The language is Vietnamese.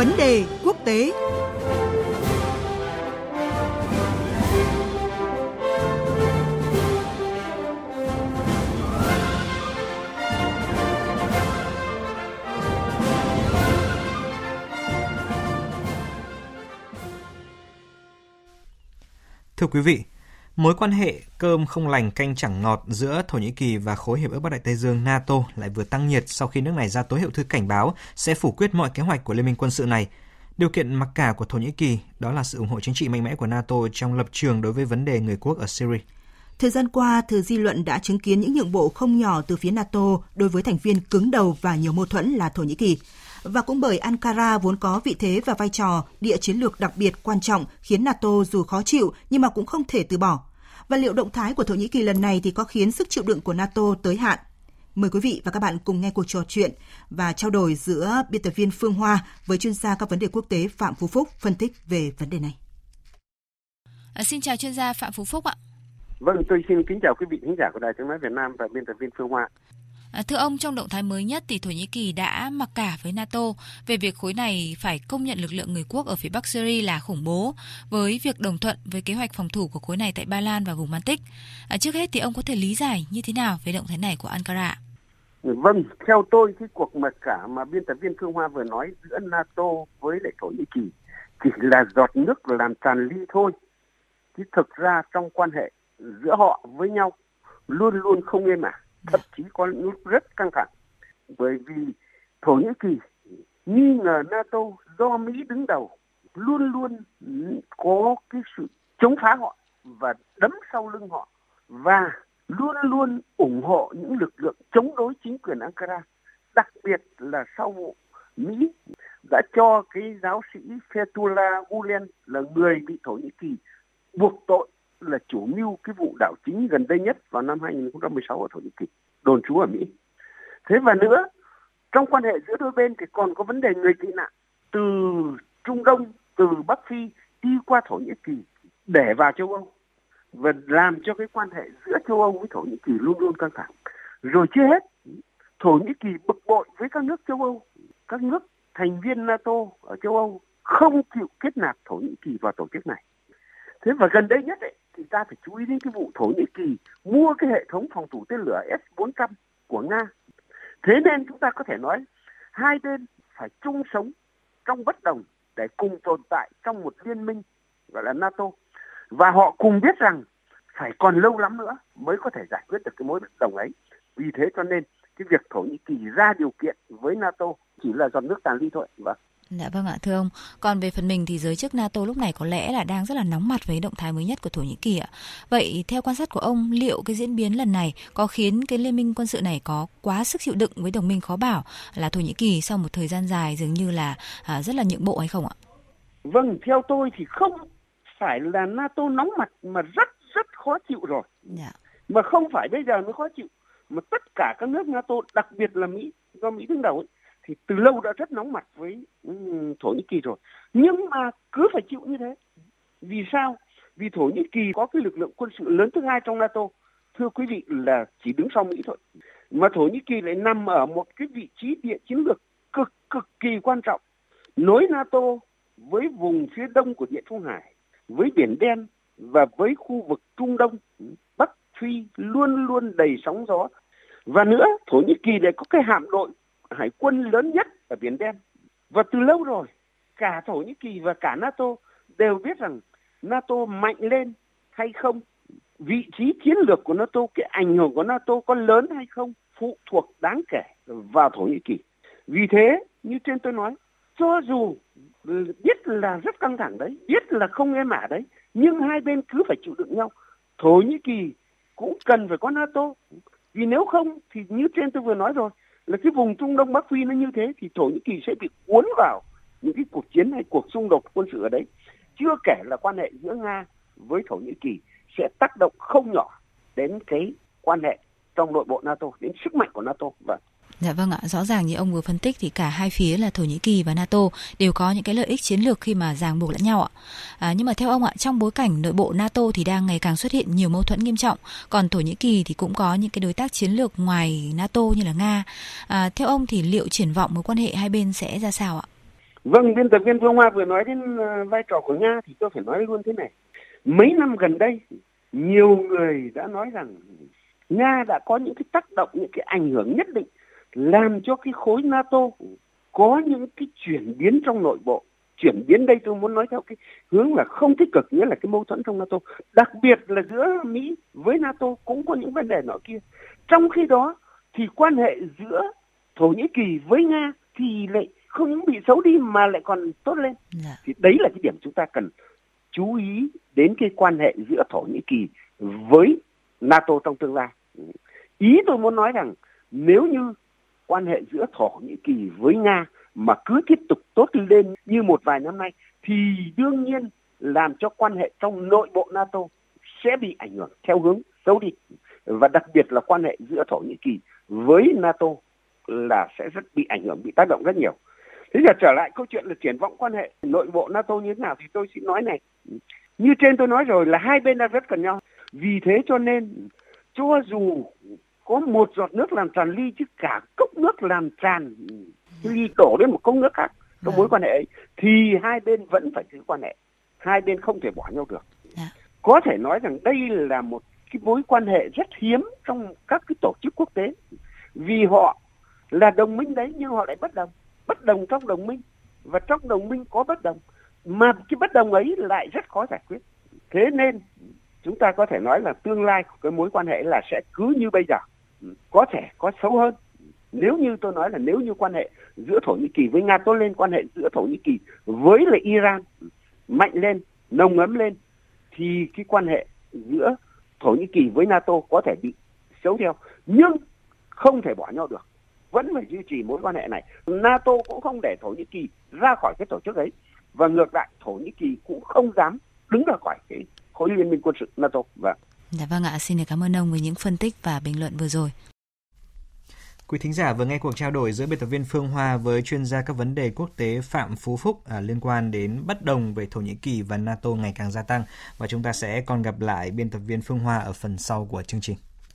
Vấn đề quốc tế. Thưa quý vị, mối quan hệ cơm không lành canh chẳng ngọt giữa Thổ Nhĩ Kỳ và khối hiệp ước Bắc Đại Tây Dương NATO lại vừa tăng nhiệt sau khi nước này ra tối hậu thư cảnh báo sẽ phủ quyết mọi kế hoạch của liên minh quân sự này. Điều kiện mặc cả của Thổ Nhĩ Kỳ đó là sự ủng hộ chính trị mạnh mẽ của NATO trong lập trường đối với vấn đề người quốc ở Syria. Thời gian qua, thư dư luận đã chứng kiến những nhượng bộ không nhỏ từ phía NATO đối với thành viên cứng đầu và nhiều mâu thuẫn là Thổ Nhĩ Kỳ và cũng bởi Ankara vốn có vị thế và vai trò địa chiến lược đặc biệt quan trọng khiến NATO dù khó chịu nhưng mà cũng không thể từ bỏ. Và liệu động thái của Thổ Nhĩ Kỳ lần này thì có khiến sức chịu đựng của NATO tới hạn? Mời quý vị và các bạn cùng nghe cuộc trò chuyện và trao đổi giữa biên tập viên Phương Hoa với chuyên gia các vấn đề quốc tế Phạm Phú Phúc phân tích về vấn đề này. À, xin chào chuyên gia Phạm Phú Phúc ạ. Vâng, tôi xin kính chào quý vị khán giả của Đài Tiếng nói Việt Nam và biên tập viên Phương Hoa. À, thưa ông, trong động thái mới nhất thì Thổ Nhĩ Kỳ đã mặc cả với NATO về việc khối này phải công nhận lực lượng người quốc ở phía Bắc Syria là khủng bố với việc đồng thuận với kế hoạch phòng thủ của khối này tại Ba Lan và vùng Baltic. À, trước hết thì ông có thể lý giải như thế nào về động thái này của Ankara? Vâng, theo tôi cái cuộc mặc cả mà biên tập viên Phương Hoa vừa nói giữa NATO với lại Thổ Nhĩ Kỳ chỉ là giọt nước làm tràn ly thôi. Chứ thực ra trong quan hệ giữa họ với nhau luôn luôn không êm ả thậm chí có những lúc rất căng thẳng. Bởi vì thổ nhĩ kỳ nghi ngờ nato do mỹ đứng đầu, luôn luôn có cái sự chống phá họ và đấm sau lưng họ và luôn luôn ủng hộ những lực lượng chống đối chính quyền Ankara, đặc biệt là sau vụ Mỹ đã cho cái giáo sĩ Fethullah Gulen là người bị Thổ Nhĩ Kỳ buộc tội là chủ mưu cái vụ đảo chính gần đây nhất vào năm 2016 ở Thổ Nhĩ Kỳ, đồn trú ở Mỹ. Thế và nữa, trong quan hệ giữa đôi bên thì còn có vấn đề người tị nạn từ Trung Đông, từ Bắc Phi đi qua Thổ Nhĩ Kỳ để vào châu Âu và làm cho cái quan hệ giữa châu Âu với Thổ Nhĩ Kỳ luôn luôn căng thẳng. Rồi chưa hết, Thổ Nhĩ Kỳ bực bội với các nước châu Âu, các nước thành viên NATO ở châu Âu không chịu kết nạp Thổ Nhĩ Kỳ vào tổ chức này. Thế và gần đây nhất ấy, thì ta phải chú ý đến cái vụ Thổ Nhĩ Kỳ mua cái hệ thống phòng thủ tên lửa S-400 của Nga. Thế nên chúng ta có thể nói hai bên phải chung sống trong bất đồng để cùng tồn tại trong một liên minh, gọi là NATO. Và họ cùng biết rằng phải còn lâu lắm nữa mới có thể giải quyết được cái mối bất đồng ấy. Vì thế cho nên cái việc Thổ Nhĩ Kỳ ra điều kiện với NATO chỉ là giọt nước tàn ly thôi. Vâng. Dạ vâng ạ, thưa ông. Còn về phần mình thì giới chức NATO lúc này có lẽ là đang rất là nóng mặt với động thái mới nhất của Thổ Nhĩ Kỳ ạ. Vậy theo quan sát của ông, liệu cái diễn biến lần này có khiến cái liên minh quân sự này có quá sức chịu đựng với đồng minh khó bảo là Thổ Nhĩ Kỳ sau một thời gian dài dường như là à, rất là nhượng bộ hay không ạ? Vâng, theo tôi thì không phải là NATO nóng mặt mà rất rất khó chịu rồi. Dạ. Mà không phải bây giờ mới khó chịu mà tất cả các nước NATO đặc biệt là Mỹ do Mỹ đứng đầu ấy thì từ lâu đã rất nóng mặt với Thổ Nhĩ Kỳ rồi. Nhưng mà cứ phải chịu như thế. Vì sao? Vì Thổ Nhĩ Kỳ có cái lực lượng quân sự lớn thứ hai trong NATO. Thưa quý vị là chỉ đứng sau Mỹ thôi. Mà Thổ Nhĩ Kỳ lại nằm ở một cái vị trí địa chiến lược cực cực kỳ quan trọng. Nối NATO với vùng phía đông của Địa Trung Hải, với Biển Đen và với khu vực Trung Đông, Bắc Phi luôn luôn đầy sóng gió. Và nữa, Thổ Nhĩ Kỳ lại có cái hạm đội hải quân lớn nhất ở Biển Đen. Và từ lâu rồi, cả Thổ Nhĩ Kỳ và cả NATO đều biết rằng NATO mạnh lên hay không, vị trí chiến lược của NATO, cái ảnh hưởng của NATO có lớn hay không, phụ thuộc đáng kể vào Thổ Nhĩ Kỳ. Vì thế, như trên tôi nói, cho dù biết là rất căng thẳng đấy, biết là không êm ả đấy, nhưng hai bên cứ phải chịu đựng nhau. Thổ Nhĩ Kỳ cũng cần phải có NATO. Vì nếu không thì như trên tôi vừa nói rồi, là cái vùng Trung Đông Bắc Phi nó như thế thì Thổ Nhĩ Kỳ sẽ bị cuốn vào những cái cuộc chiến hay cuộc xung đột quân sự ở đấy. Chưa kể là quan hệ giữa Nga với Thổ Nhĩ Kỳ sẽ tác động không nhỏ đến cái quan hệ trong nội bộ NATO, đến sức mạnh của NATO. Vâng. Dạ vâng ạ, rõ ràng như ông vừa phân tích thì cả hai phía là Thổ Nhĩ Kỳ và NATO đều có những cái lợi ích chiến lược khi mà ràng buộc lẫn nhau ạ. À, nhưng mà theo ông ạ, trong bối cảnh nội bộ NATO thì đang ngày càng xuất hiện nhiều mâu thuẫn nghiêm trọng, còn Thổ Nhĩ Kỳ thì cũng có những cái đối tác chiến lược ngoài NATO như là Nga. À, theo ông thì liệu triển vọng mối quan hệ hai bên sẽ ra sao ạ? Vâng, biên tập viên Phương Hoa vừa nói đến ờ, vai trò của Nga thì tôi phải nói luôn thế này. Mấy năm gần đây, nhiều người đã nói rằng Nga đã có những cái tác động, những cái ảnh hưởng nhất định làm cho cái khối NATO có những cái chuyển biến trong nội bộ. Chuyển biến đây tôi muốn nói theo cái hướng là không tích cực, nghĩa là cái mâu thuẫn trong NATO. Đặc biệt là giữa Mỹ với NATO cũng có những vấn đề nọ kia. Trong khi đó thì quan hệ giữa Thổ Nhĩ Kỳ với Nga thì lại không bị xấu đi mà lại còn tốt lên. Yeah. Dạ. Thì đấy là cái điểm chúng ta cần chú ý đến cái quan hệ giữa Thổ Nhĩ Kỳ với NATO trong tương lai. Ý tôi muốn nói rằng nếu như quan hệ giữa Thổ Nhĩ Kỳ với Nga mà cứ tiếp tục tốt lên như một vài năm nay thì đương nhiên làm cho quan hệ trong nội bộ NATO sẽ bị ảnh hưởng theo hướng xấu đi. Và đặc biệt là quan hệ giữa Thổ Nhĩ Kỳ với NATO là sẽ rất bị ảnh hưởng, bị tác động rất nhiều. Thế giờ trở lại câu chuyện là triển vọng quan hệ nội bộ NATO như thế nào thì tôi xin nói này. Như trên tôi nói rồi là hai bên đang rất cần nhau. Vì thế cho nên, cho dù có một giọt nước làm tràn ly chứ cả cốc nước làm tràn ly đổ lên một cốc nước khác. Trong mối vâng. quan hệ ấy thì hai bên vẫn phải giữ quan hệ. Hai bên không thể bỏ nhau được. Dạ. có thể nói rằng đây là một cái mối quan hệ rất hiếm trong các cái tổ chức quốc tế. Vì họ là đồng minh đấy nhưng họ lại bất đồng. Bất đồng trong đồng minh. Và trong đồng minh có bất đồng. Mà cái bất đồng ấy lại rất khó giải quyết. Thế nên chúng ta có thể nói là tương lai của cái mối quan hệ là sẽ cứ như bây giờ có thể có xấu hơn. Nếu như tôi nói là nếu như quan hệ giữa thổ nhĩ kỳ với nga tốt lên, quan hệ giữa thổ nhĩ kỳ với lại iran mạnh lên, nồng ấm lên, thì cái quan hệ giữa thổ nhĩ kỳ với nato có thể bị xấu theo. Nhưng không thể bỏ nhau được. Vẫn phải duy trì mối quan hệ này. Nato cũng không để thổ nhĩ kỳ ra khỏi cái tổ chức ấy. Và ngược lại, thổ nhĩ kỳ cũng không dám đứng ra khỏi cái khối liên minh quân sự nato. Vâng. Dạ vâng ạ, xin cảm ơn ông với những phân tích và bình luận vừa rồi. Quý thính giả vừa nghe cuộc trao đổi giữa biên tập viên Phương Hoa với chuyên gia các vấn đề quốc tế Phạm Phú Phúc à, liên quan đến bất đồng về Thổ Nhĩ Kỳ và NATO ngày càng gia tăng và chúng ta sẽ còn gặp lại biên tập viên Phương Hoa ở phần sau của chương trình.